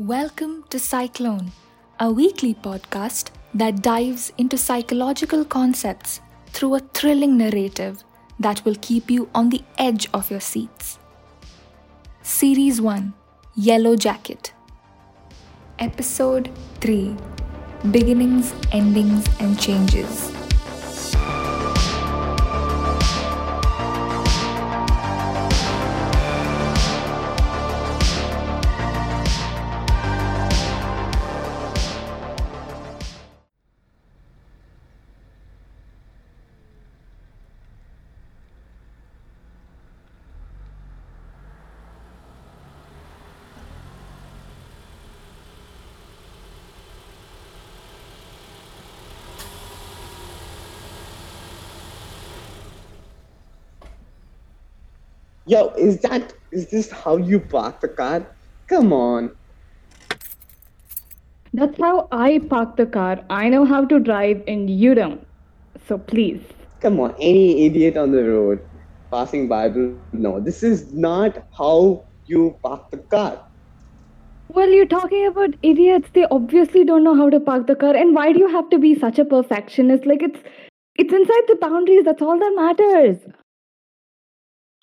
Welcome to Cyclone, a weekly podcast that dives into psychological concepts through a thrilling narrative that will keep you on the edge of your seats. Series 1 Yellow Jacket, Episode 3 Beginnings, Endings, and Changes. Yo, is that is this how you park the car? Come on. That's how I park the car. I know how to drive and you don't. So please. Come on, any idiot on the road passing by will know. This is not how you park the car. Well, you're talking about idiots. They obviously don't know how to park the car. And why do you have to be such a perfectionist? Like it's it's inside the boundaries. That's all that matters.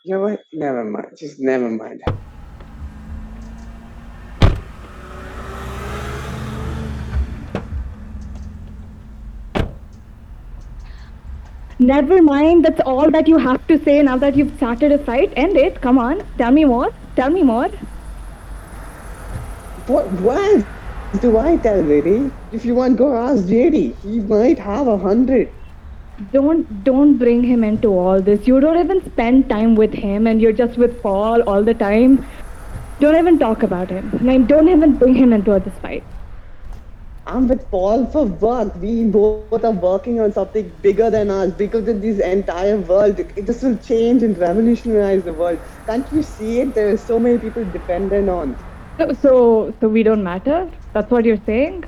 You know what? Never mind. Just never mind. Never mind. That's all that you have to say now that you've started a fight. End it. Come on. Tell me more. Tell me more. What what do I tell lady? If you want go ask JD. He might have a hundred. Don't don't bring him into all this. You don't even spend time with him and you're just with Paul all the time. Don't even talk about him. Like don't even bring him into this fight. I'm with Paul for work. We both are working on something bigger than us, bigger than this entire world. It- This will change and revolutionize the world. Can't you see it? There are so many people dependent on. So so, so we don't matter? That's what you're saying?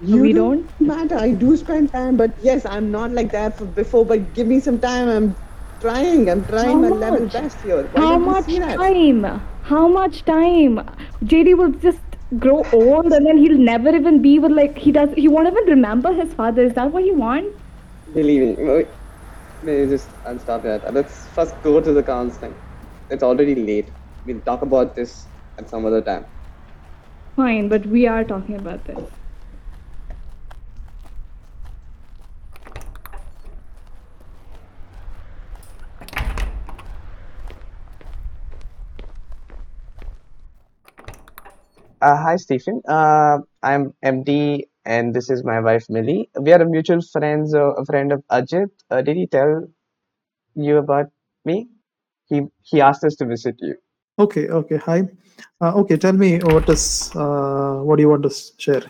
You we don't matter. I do spend time, but yes, I'm not like that for before. But give me some time. I'm trying. I'm trying How my level best here. Why How much time? How much time? JD will just grow old and then he'll never even be with like he does he won't even remember his father. Is that what you want? Believe me. Maybe just I'll stop that. Let's first go to the counseling. It's already late. We'll talk about this at some other time. Fine, but we are talking about this. Uh, hi, Stephen. Uh, I'm MD, and this is my wife Millie. We are a mutual friends, uh, a friend of Ajit. Uh, did he tell you about me? He he asked us to visit you. Okay, okay. Hi. Uh, okay, tell me what is uh, what do you want to share?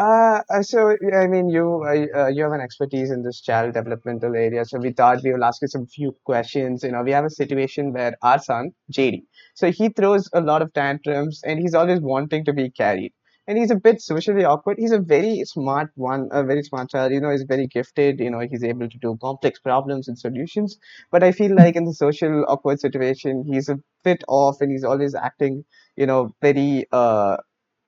Uh, uh, so I mean, you uh, you have an expertise in this child developmental area. So we thought we will ask you some few questions. You know, we have a situation where our son JD, so he throws a lot of tantrums, and he's always wanting to be carried. And he's a bit socially awkward. He's a very smart one, a very smart child. You know, he's very gifted. You know, he's able to do complex problems and solutions. But I feel like in the social awkward situation, he's a bit off, and he's always acting, you know, very uh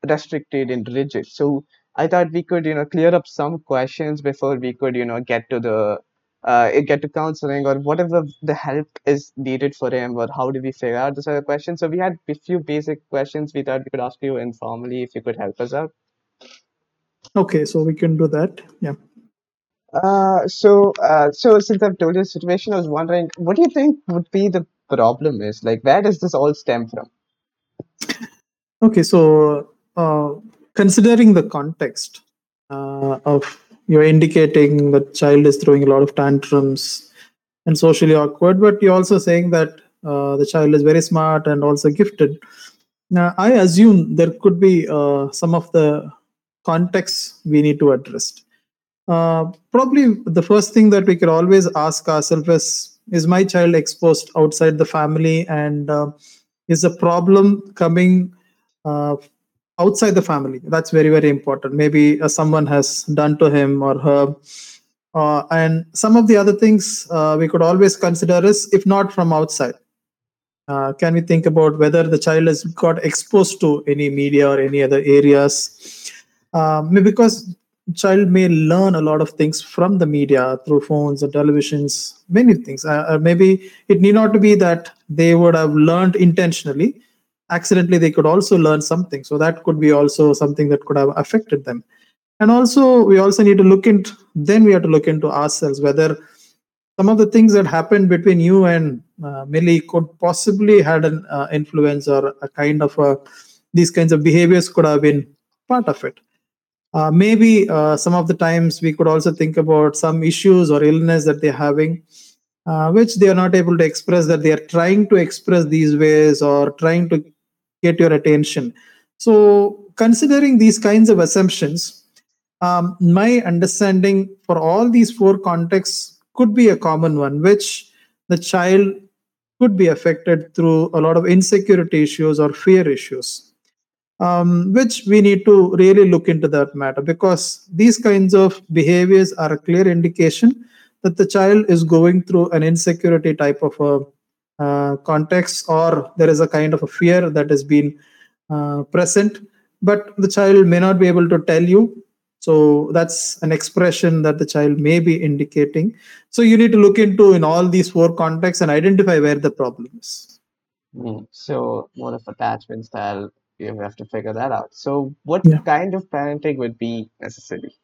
restricted and rigid. So I thought we could, you know, clear up some questions before we could, you know, get to the uh, get to counseling or whatever the help is needed for him or how do we figure out this other question. So we had a few basic questions we thought we could ask you informally if you could help us out. Okay, so we can do that. Yeah. Uh, so uh, so since I've told you the situation, I was wondering, what do you think would be the problem is? Like, where does this all stem from? Okay, so uh, considering the context uh, of you're indicating the child is throwing a lot of tantrums and socially awkward, but you're also saying that uh, the child is very smart and also gifted. Now, I assume there could be uh, some of the contexts we need to address. Uh, probably the first thing that we could always ask ourselves is is my child exposed outside the family and uh, is the problem coming uh, outside the family that's very very important maybe uh, someone has done to him or her uh, and some of the other things uh, we could always consider is if not from outside Uh, can we think about whether the child has got exposed to any media or any other areas? Um, because child may learn a lot of things from the media through phones or televisions, many things. Uh, uh maybe it need not to be that they would have learned intentionally. Accidentally, they could also learn something. So that could be also something that could have affected them. And also, we also need to look into. Then we have to look into ourselves whether some of the things that happened between you and uh, Millie could possibly had an uh, influence or a kind of a, these kinds of behaviors could have been part of it. Uh, maybe uh, some of the times we could also think about some issues or illness that they're having, uh, which they are not able to express, that they are trying to express these ways or trying to get your attention. So, considering these kinds of assumptions, um, my understanding for all these four contexts could be a common one, which the child could be affected through a lot of insecurity issues or fear issues, um, which we need to really look into that matter because these kinds of behaviors are a clear indication that the child is going through an insecurity type of a uh, context or there is a kind of a fear that has been uh, present but the child may not be able to tell you so that's an expression that the child may be indicating. So you need to look into in all these four contexts and identify where the problem is. Mm. So more of attachment style, you have to figure that out. So what yeah. kind of parenting would be necessary?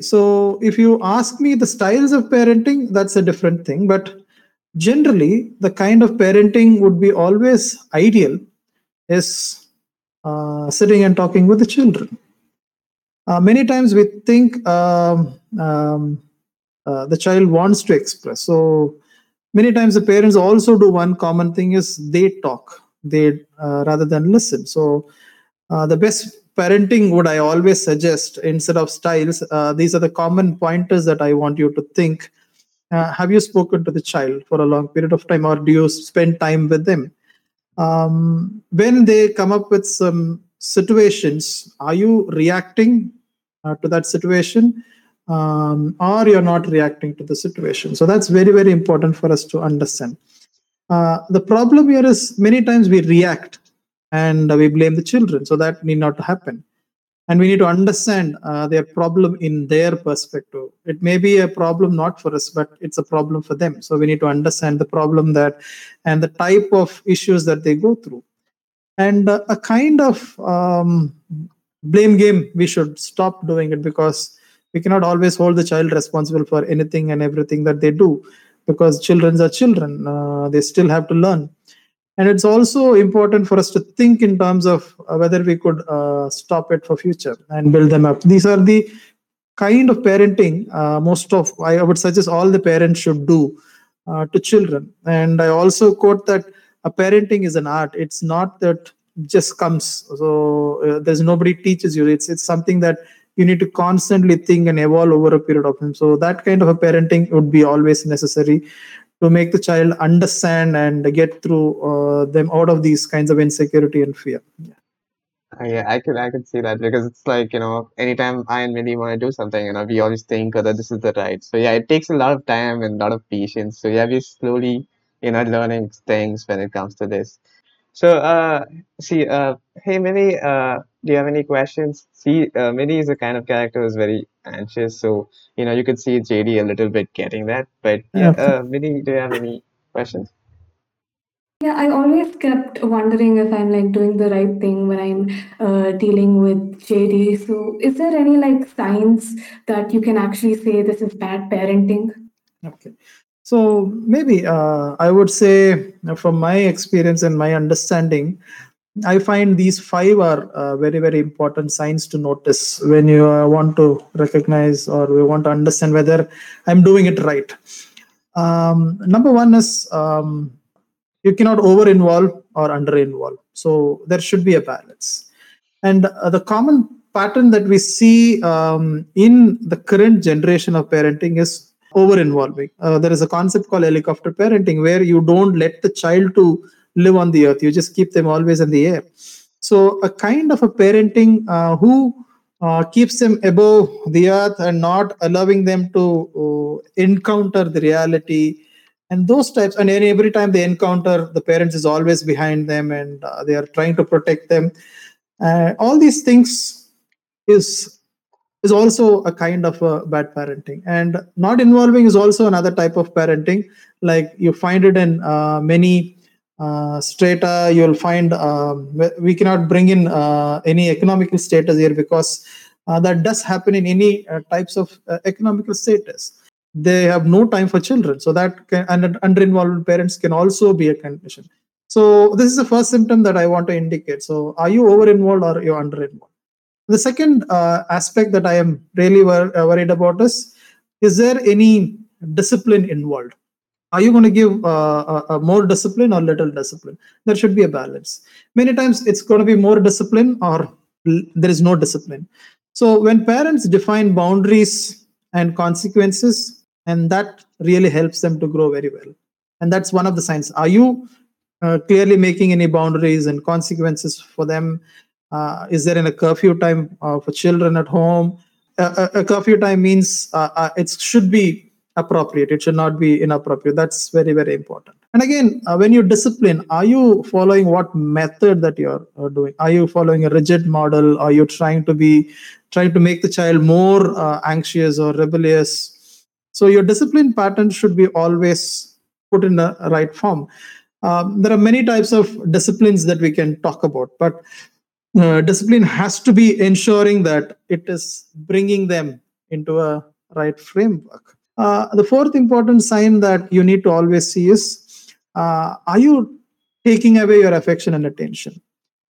So if you ask me the styles of parenting, that's a different thing. But generally, the kind of parenting would be always ideal is uh, sitting and talking with the children. Uh, many times we think um, um, uh, the child wants to express. So many times the parents also do one common thing is they talk they uh, rather than listen. So uh, the best parenting would i always suggest instead of styles uh, these are the common pointers that i want you to think uh, have you spoken to the child for a long period of time or do you spend time with them? Um, when they come up with some situations are you reacting uh, to that situation? Um, or you're not reacting to the situation? So that's very very important for us to understand. Uh, the problem here is many times we react and we blame the children. So that need not happen. And we need to understand uh, their problem in their perspective it may be a problem not for us but it's a problem for them. So we need to understand the problem that and the type of issues that they go through. And uh, a kind of um, blame game we should stop doing it because we cannot always hold the child responsible for anything and everything that they do because children are children uh, they still have to learn. And it's also important for us to think in terms of uh, whether we could uh, stop it for future and build them up. These are the kind of parenting uh, most of i would suggest all the parents should do uh, to children. And i also quote that a parenting is an art. It's not that just comes. So uh, there's nobody teaches you. It's it's something that you need to constantly think and evolve over a period of time. So that kind of a parenting would be always necessary to make the child understand and get through uh, them out of these kinds of insecurity and fear. Yeah. Uh, yeah, I could I could see that because it's like you know anytime I and Millie want to do something, you know, we always think that this is the right. So yeah, it takes a lot of time and a lot of patience. So yeah, we're slowly you know learning things when it comes to this. So uh see uh hey Millie uh do you have any questions? See uh, Millie is a kind of character who's very anxious so you know you could see JD a little bit getting that. But yeah. uh Millie do you have any questions Yeah, I always kept wondering if I'm like doing the right thing when I'm uh, dealing with JD. So, is there any like signs that you can actually say this is bad parenting? okay so maybe uh, I would say, uh, from my experience and my understanding, I find these five are uh, very very important signs to notice when you uh, want to recognize or we want to understand whether I'm doing it right. Um, number one is um, you cannot over involve or under involve, so there should be a balance. And uh, the common pattern that we see um, in the current generation of parenting is over involving. Uh, there is a concept called helicopter parenting where you don't let the child to live on the earth. You just keep them always in the air. So a kind of a parenting uh, who uh, keeps them above the earth and not allowing them to uh, encounter the reality and those types and every time they encounter the parents is always behind them and uh, they are trying to protect them. Uh, all these things is is also a kind of a bad parenting. And not involving is also another type of parenting. Like you find it in uh, many uh, strata. You'll find um, we cannot bring in uh, any economical status here because uh, that does happen in any uh, types of uh, economical status they have no time for children so that can, and under-involved parents can also be a condition so this is the first symptom that i want to indicate so are you over-involved or you're under-involved the second uh, aspect that I am really wor- uh, worried about is is there any discipline involved? Are you going to give uh, a, a more discipline or little discipline? There should be a balance. Many times it's going to be more discipline or l- there is no discipline. So when parents define boundaries and consequences, and that really helps them to grow very well. And that's one of the signs. Are you uh, clearly making any boundaries and consequences for them? Uh, is there in a curfew time uh, for children at home? A, a curfew time means uh, uh, it should be appropriate. It should not be inappropriate. That's very, very important. And again, uh, when you discipline, are you following what method that you're doing? Are you following a rigid model? Are you trying to be trying to make the child more anxious or rebellious? So your discipline pattern should be always put in the right form. Um, there are many types of disciplines that we can talk about, but uh, discipline has to be ensuring that it is bringing them into a right framework. Uh, the fourth important sign that you need to always see is uh, are you taking away your affection and attention?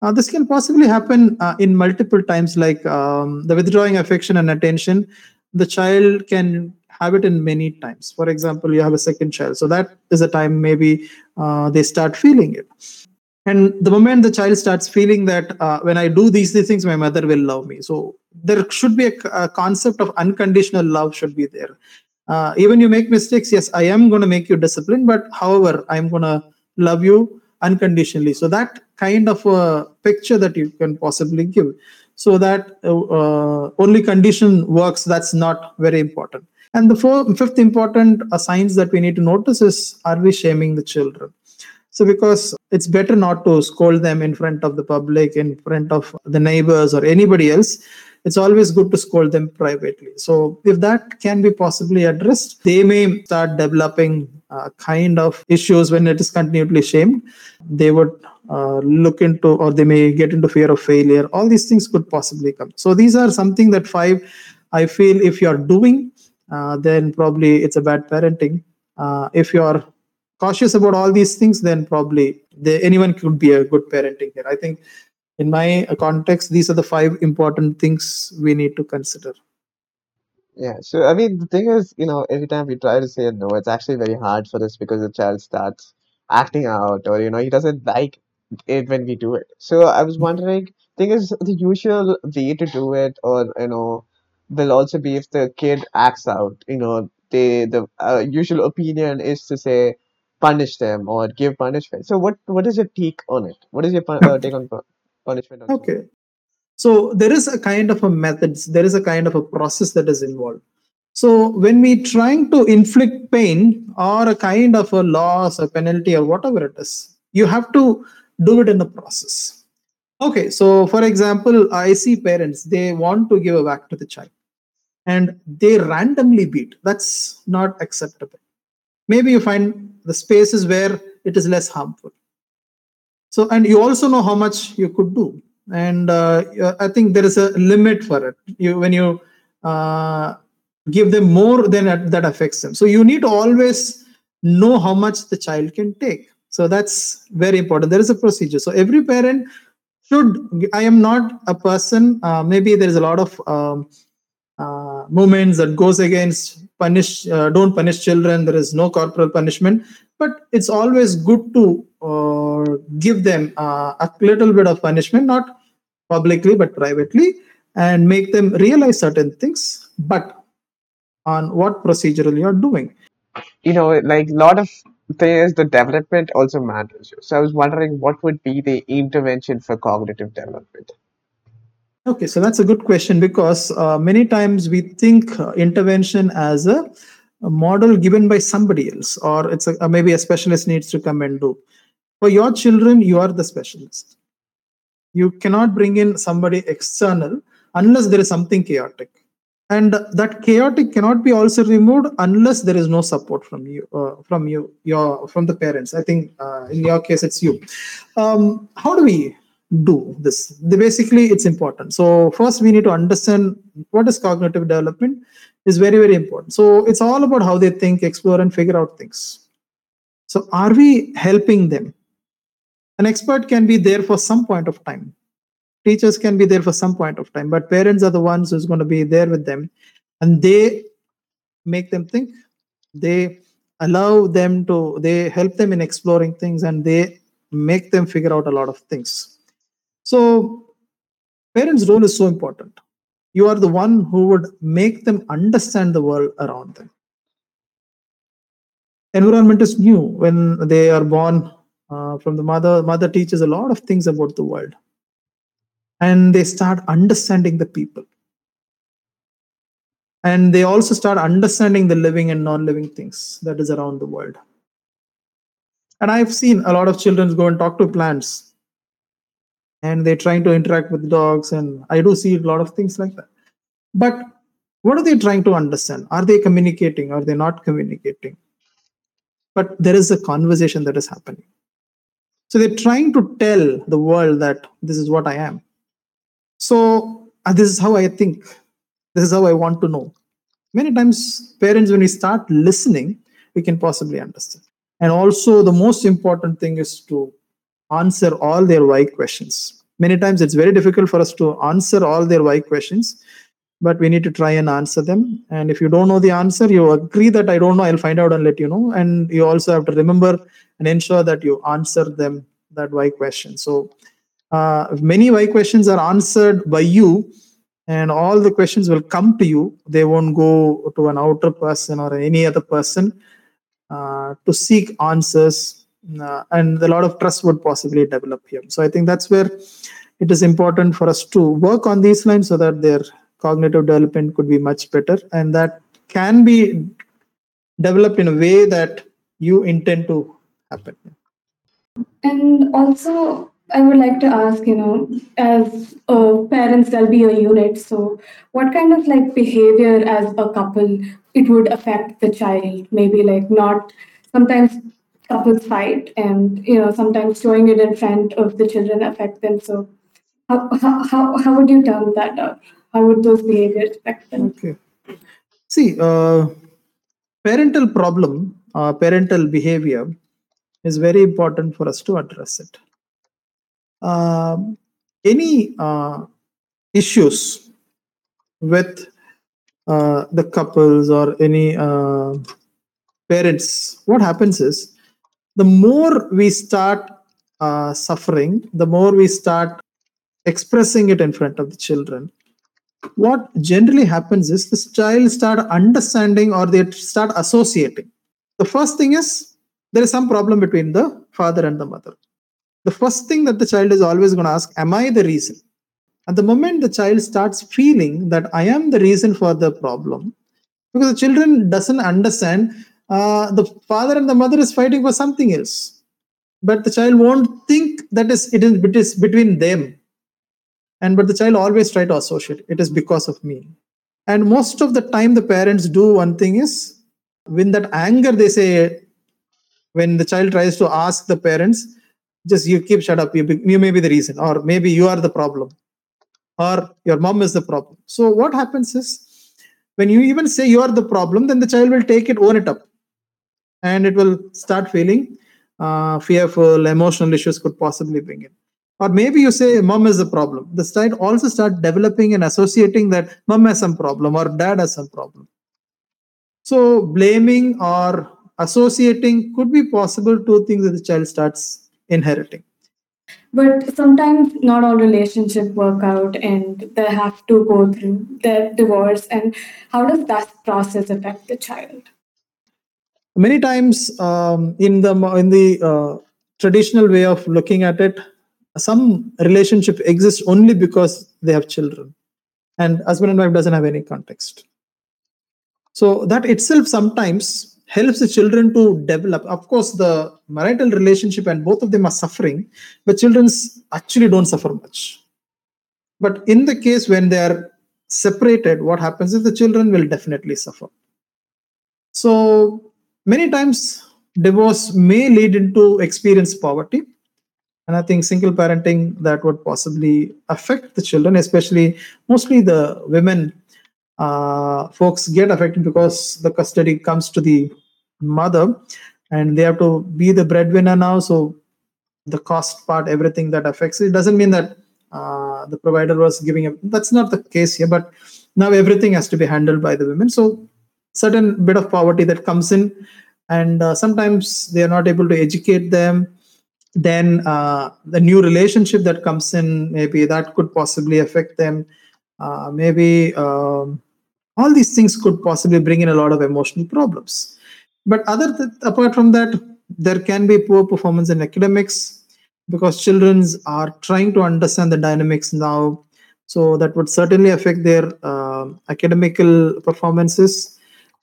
Uh, this can possibly happen uh, in multiple times, like um, the withdrawing affection and attention. The child can have it in many times. For example, you have a second child, so that is a time maybe uh, they start feeling it. And the moment the child starts feeling that uh, when i do these, these things my mother will love me. So there should be a, a concept of unconditional love should be there. Uh, even you make mistakes yes i am going to make you disciplined but however i'm going to love you unconditionally. So that kind of a picture that you can possibly give. So that uh, uh only condition works that's not very important and the fourth, fifth important signs that we need to notice is are we shaming the children so, because it's better not to scold them in front of the public, in front of the neighbors or anybody else, it's always good to scold them privately. So, if that can be possibly addressed, they may start developing uh, kind of issues when it is continually shamed. They would uh, look into, or they may get into fear of failure. All these things could possibly come. So, these are something that five, I feel if you're doing, uh, then probably it's a bad parenting. Uh, if you're cautious about all these things, then probably anyone could be a good parenting here. I think in my context, these are the five important things we need to consider. Yeah, so I mean, the thing is, you know, every time we try to say no, it's actually very hard for us because the child starts acting out, or you know, he doesn't like it when we do it. So I was wondering, thing is, the usual way to do it, or you know, will also be if the kid acts out. You know, they the uh, usual opinion is to say, punish them or give punishment. So what what is your take on it? What is your uh, take on pu- punishment? Also? Okay. So there is a kind of a methods, there is a kind of a process that is involved. So when we trying to inflict pain or a kind of a loss, a penalty, or whatever it is, you have to do it in the process. Okay, so for example, I see parents they want to give a whack to the child, and they randomly beat. That's not acceptable. Maybe you find the spaces where it is less harmful. So and you also know how much you could do. And uh, i think there is a limit for it. You when you uh, give them more then that, that affects them. So you need to always know how much the child can take. So that's very important. There is a procedure. So every parent should i am not a person uh, maybe there is a lot of um, uh, movements that goes against punish uh, don't punish children. There is no corporal punishment but it's always good to uh, give them uh, a little bit of punishment not publicly but privately and make them realize certain things but on what procedural you're doing. You know like a lot of things the development also matters. So i was wondering what would be the intervention for cognitive development Okay, so that's a good question because uh, many times we think uh, intervention as a a model given by somebody else, or it's a, maybe a specialist needs to come and do. For your children, you are the specialist. You cannot bring in somebody external unless there is something chaotic and that chaotic cannot be also removed unless there is no support from you uh, from you your from the parents i think uh, in your case it's you um, how do we do this. The, basically it's important. So first we need to understand what is cognitive development is very very important. So it's all about how they think explore and figure out things. So are we helping them? An expert can be there for some point of time. Teachers can be there for some point of time but parents are the ones who's going to be there with them. And they make them think. They allow them to they help them in exploring things and they make them figure out a lot of things so parents role is so important. You are the one who would make them understand the world around them. Environment is new. When they are born uh, from the mother mother teaches a lot of things about the world. And they start understanding the people. And they also start understanding the living and non-living things that is around the world. And i've seen a lot of children go and talk to plants and they're trying to interact with dogs and i do see a lot of things like that but what are they trying to understand are they communicating are they not communicating but there is a conversation that is happening so they're trying to tell the world that this is what i am so uh, this is how I think. This is how I want to know. Many times, parents, when we start listening, we can possibly understand. And also, the most important thing is to answer all their why questions. Many times, it's very difficult for us to answer all their why questions, but we need to try and answer them. And if you don't know the answer, you agree that I don't know, I'll find out and let you know. And you also have to remember and ensure that you answer them that why question. So uh, many why questions are answered by you and all the questions will come to you they won't go to an outer person or any other person uh, to seek answers uh, and a lot of trust would possibly develop here so i think that's where it is important for us to work on these lines so that their cognitive development could be much better and that can be developed in a way that you intend to happen and also I would like to ask, you know, as uh, parents, there'll be a unit. So, what kind of like behavior as a couple it would affect the child? Maybe like not. Sometimes couples fight, and you know, sometimes showing it in front of the children affect them. So, how how how would you term that up? How would those behaviors affect them? Okay. See, uh, parental problem, uh, parental behavior is very important for us to address it um, any uh, issues with uh, the couples or any uh, parents, what happens is the more we start uh, suffering, the more we start expressing it in front of the children. What generally happens is this child start understanding or they start associating. The first thing is there is some problem between the father and the mother the first thing that the child is always going to ask, Am I the reason? At the moment the child starts feeling that I am the reason for the problem, because the children doesn't understand uh, the father and the mother is fighting for something else. But the child won't think that is it is, it is between them. And but the child always try to associate it is because of me. And most of the time the parents do one thing is when that anger they say when the child tries to ask the parents just you keep shut up you, be, you may be the reason or maybe you are the problem or your mom is the problem so what happens is when you even say you are the problem then the child will take it own it up and it will start feeling uh, fearful emotional issues could possibly bring in. Or maybe you say mom is the problem. The child also start developing and associating that mom has some problem or dad has some problem. So blaming or associating could be possible two things that the child starts inheriting. But sometimes not all relationships work out and they have to go through the divorce and how does that process affect the child many times um, in the in the uh, traditional way of looking at it some relationship exists only because they have children and husband and wife doesn't have any context So that itself sometimes helps the children to develop. Of course, the marital relationship and both of them are suffering, but children actually don't suffer much. But in the case when they are separated, what happens is the children will definitely suffer. So many times divorce may lead into experience poverty. And i think single parenting that would possibly affect the children especially mostly the women uh, folks get affected because the custody comes to the mother and they have to be the breadwinner now. So the cost part everything that affects it doesn't mean that uh, the provider was giving a that's not the case here but now everything has to be handled by the women. So certain bit of poverty that comes in and uh, sometimes they are not able to educate them. Then uh, the new relationship that comes in maybe that could possibly affect them. Uh, maybe um, all these things could possibly bring in a lot of emotional problems. But other th- apart from that there can be poor performance in academics because children are trying to understand the dynamics now. So that would certainly affect their uh, academical performances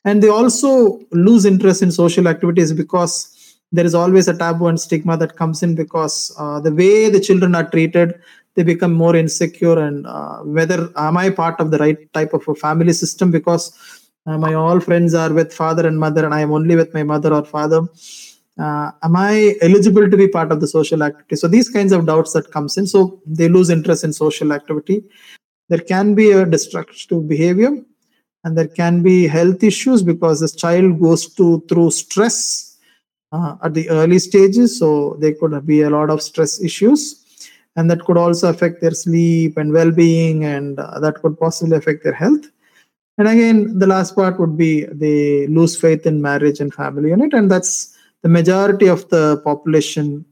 and they also lose interest in social activities because there is always a taboo and stigma that comes in because uh, the way the children are treated they become more insecure and uh, whether am i part of the right type of a family system because uh, my all friends are with father and mother and i am only with my mother or father uh, am i eligible to be part of the social activity? So these kinds of doubts that comes in. So they lose interest in social activity. There can be a destructive behavior and there can be health issues because this child goes to through stress uh, at the early stages. So there could be a lot of stress issues. And that could also affect their sleep and well-being and uh, that could possibly affect their health. And again the last part would be they lose faith in marriage and family unit. And that's the majority of the population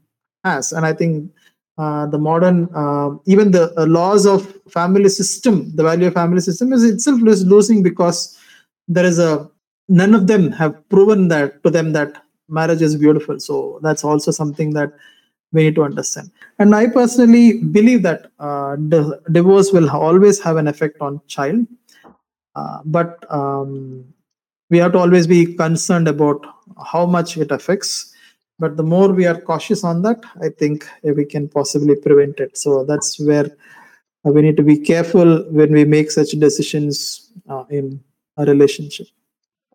has. And i think uh, the modern uh, even the uh, laws of family system the value of family system is itself is losing because there is a none of them have proven that to them that marriage is beautiful. So that's also something that we need to understand. And i personally believe that uh, divorce will always have an effect on child. Uh, but um, we have to always be concerned about how much it affects but the more we are cautious on that i think we can possibly prevent it so that's where we need to be careful when we make such decisions uh, in a relationship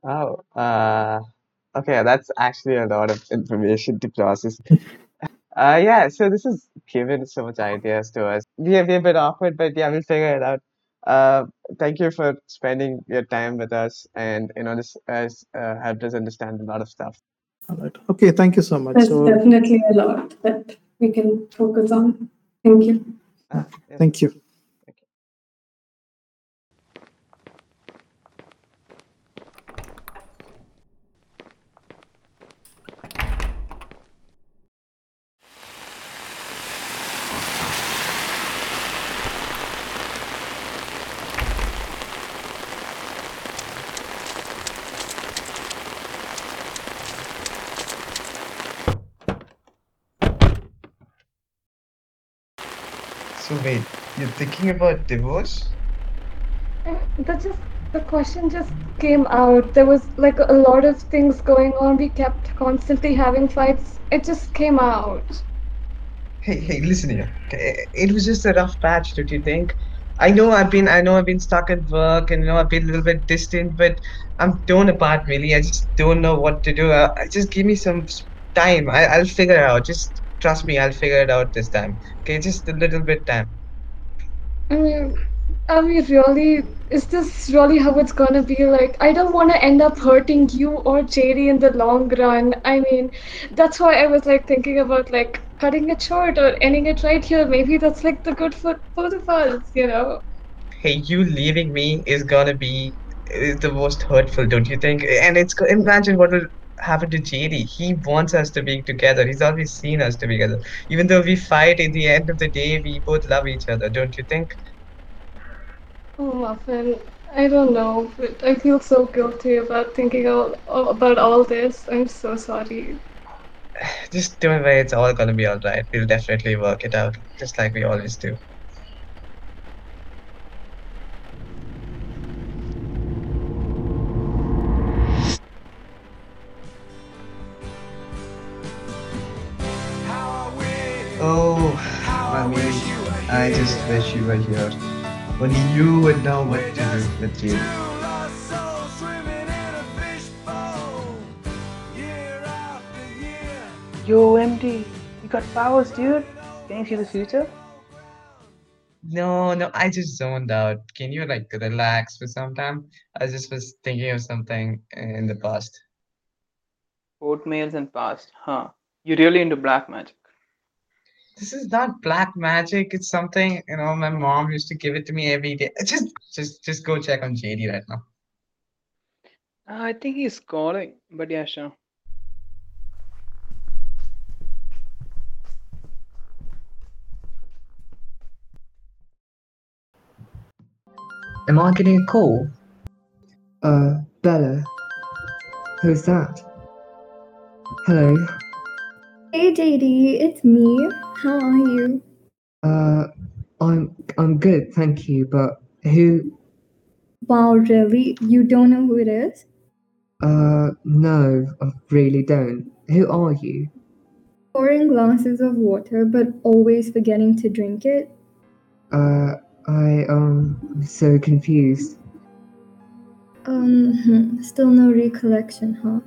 Oh, uh, okay, that's actually a lot of information to process. Uh, yeah, so this has given so much ideas to us. We have been a bit awkward, but yeah, we'll figure it out. Uh, thank you for spending your time with us, and you know this has uh, helped us understand a lot of stuff. All right okay thank you so much That's so definitely a lot that we can focus on. Thank you. Uh, thank you So wait, about divorce? That just the question just came out. There was like a lot of things going on. We kept constantly having fights. It just came out. Hey, hey, listen here. It was just a rough patch, don't you think? I know I've been, I know I've been stuck at work, and you know I've been a little bit distant, but I'm torn apart. Really, I just don't know what to do. Uh, just give me some time. I, I'll figure it out. Just trust me, I'll figure it out this time. Okay, just a little bit time. I mean, are we really? Is this really how it's gonna be? Like, I don't want to end up hurting you or JD in the long run. I mean, that's why I was like thinking about like cutting it short or ending it right here. Maybe that's like the good for both of us, you know? Hey, you leaving me is gonna be is the most hurtful, don't you think? And it's imagine what will happen to JD. He wants us to be together. He's always seen us to be together. Even though we fight, at the end of the day, we both love each other, don't you think? Oh, Muffin, I don't know, but I feel so guilty about thinking all, all about all this. I'm so sorry. Just don't worry, it's all gonna be alright. We'll definitely work it out, just like we always do. Just wish you were here. Only you would know what to do with you. Yo, MD, you got powers, dude. Can you see the future? No, no, I just zoned out. Can you like relax for some time? I just was thinking of something in the past. Oatmeals and past, huh? You're really into black magic? This is not black magic. It's something, you know, my mom used to give it to me every day. Just, just, just go check on JD right now. Uh, I think he's calling, but yeah, sure. Am I getting a call? Uh, Bella. Who's that? Hello. Hey JD, it's me. How are you? Uh, I'm I'm good, thank you. But who? Wow, really? You don't know who it is? Uh, no, I really don't. Who are you? Pouring glasses of water, but always forgetting to drink it. Uh, I um, so confused. Um, hmm, still no recollection, huh?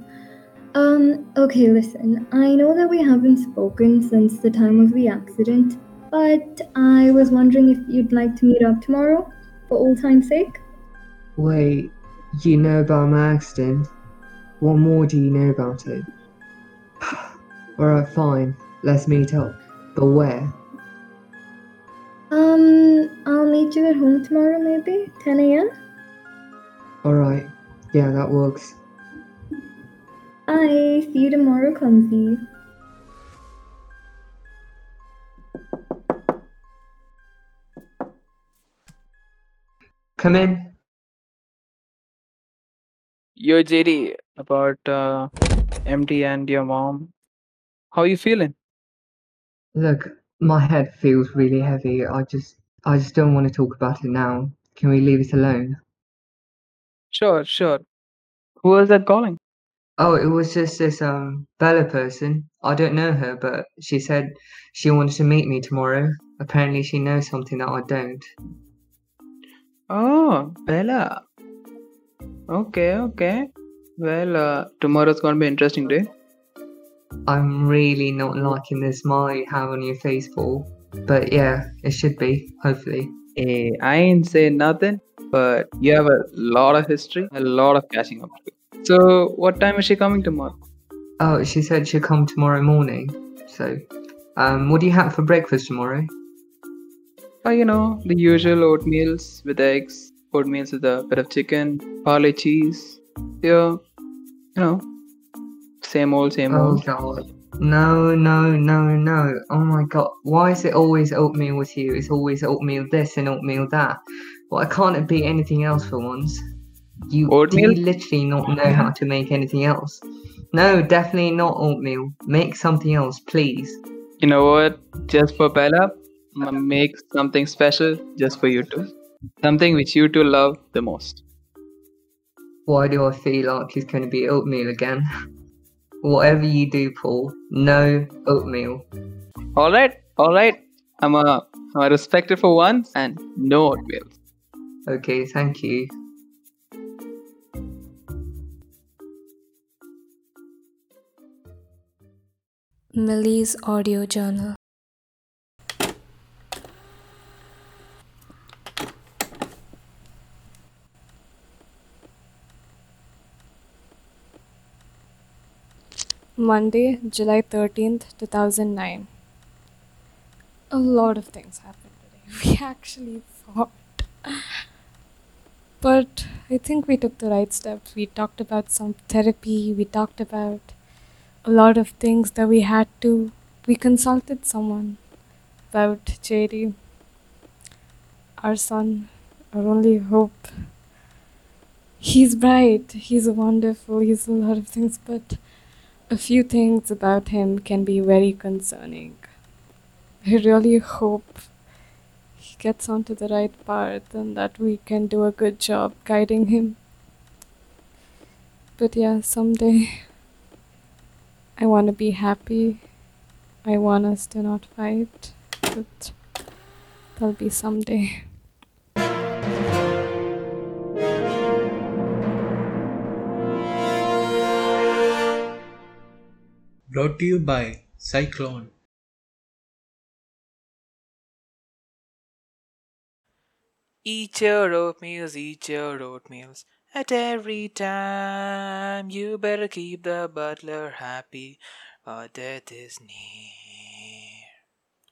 Um, okay, listen. I know that we haven't spoken since the time of the accident, but I was wondering if you'd like to meet up tomorrow for old time's sake. Wait, you know about my accident? What more do you know about it? Alright, fine. Let's meet up. But where? Um, I'll meet you at home tomorrow, maybe 10 a.m. Alright. Yeah, that works. Bye. See you tomorrow, clumsy. Come in. Yo, JD, about uh, MD and your mom. How are you feeling? Look, my head feels really heavy. I just I just don't want to talk about it now. Can we leave it alone? Sure, sure. Who was that calling? Oh, it was just this um Bella person. I don't know her, but she said she wanted to meet me tomorrow. Apparently she knows something that I don't. Oh, Bella. Okay, okay. Well, uh, tomorrow's gonna be an interesting day. I'm really not liking this smile you have on your face, Paul. But yeah, it should be, hopefully. Hey, I ain't saying nothing, but you have a lot of history, a lot of catching up to. So, what time is she coming tomorrow? Oh, she said she'll come tomorrow morning. So, um, what do you have for breakfast tomorrow? Oh, you know, the usual oatmeals with eggs, oatmeals with a bit of chicken, parley cheese. Yeah, you know, same old, same Oh old. god. No, no, no, no. Oh my god. Why is it always oatmeal with you? It's always oatmeal this and oatmeal that. Well, I can't it be anything else for once? You Oatmeal? literally not know how to make anything else? No, definitely not oatmeal. Make something else, please. You know what? Just for Bella, make something special just for you two. Something which you two love the most. Why do I feel like it's going to be oatmeal again? Whatever you do, Paul, no oatmeal. All right, all right. I'm a, I'm a respected for once and no oatmeal. Okay, thank you. Millie's audio journal. Monday, July 13th, 2009. A lot of things happened today. We actually fought. But I think we took the right steps. We talked about some therapy, we talked about a lot of things that we had to. We consulted someone about JD, our son, our only hope. He's bright, he's wonderful, he's a lot of things, but a few things about him can be very concerning. I really hope he gets onto the right path and that we can do a good job guiding him. But yeah, someday I want to be happy. I want us to not fight. but there'll be someday. Brought to you by Cyclone. Eat your oatmeals, eat your oatmeals. At every time, you better keep the butler happy, or death is near.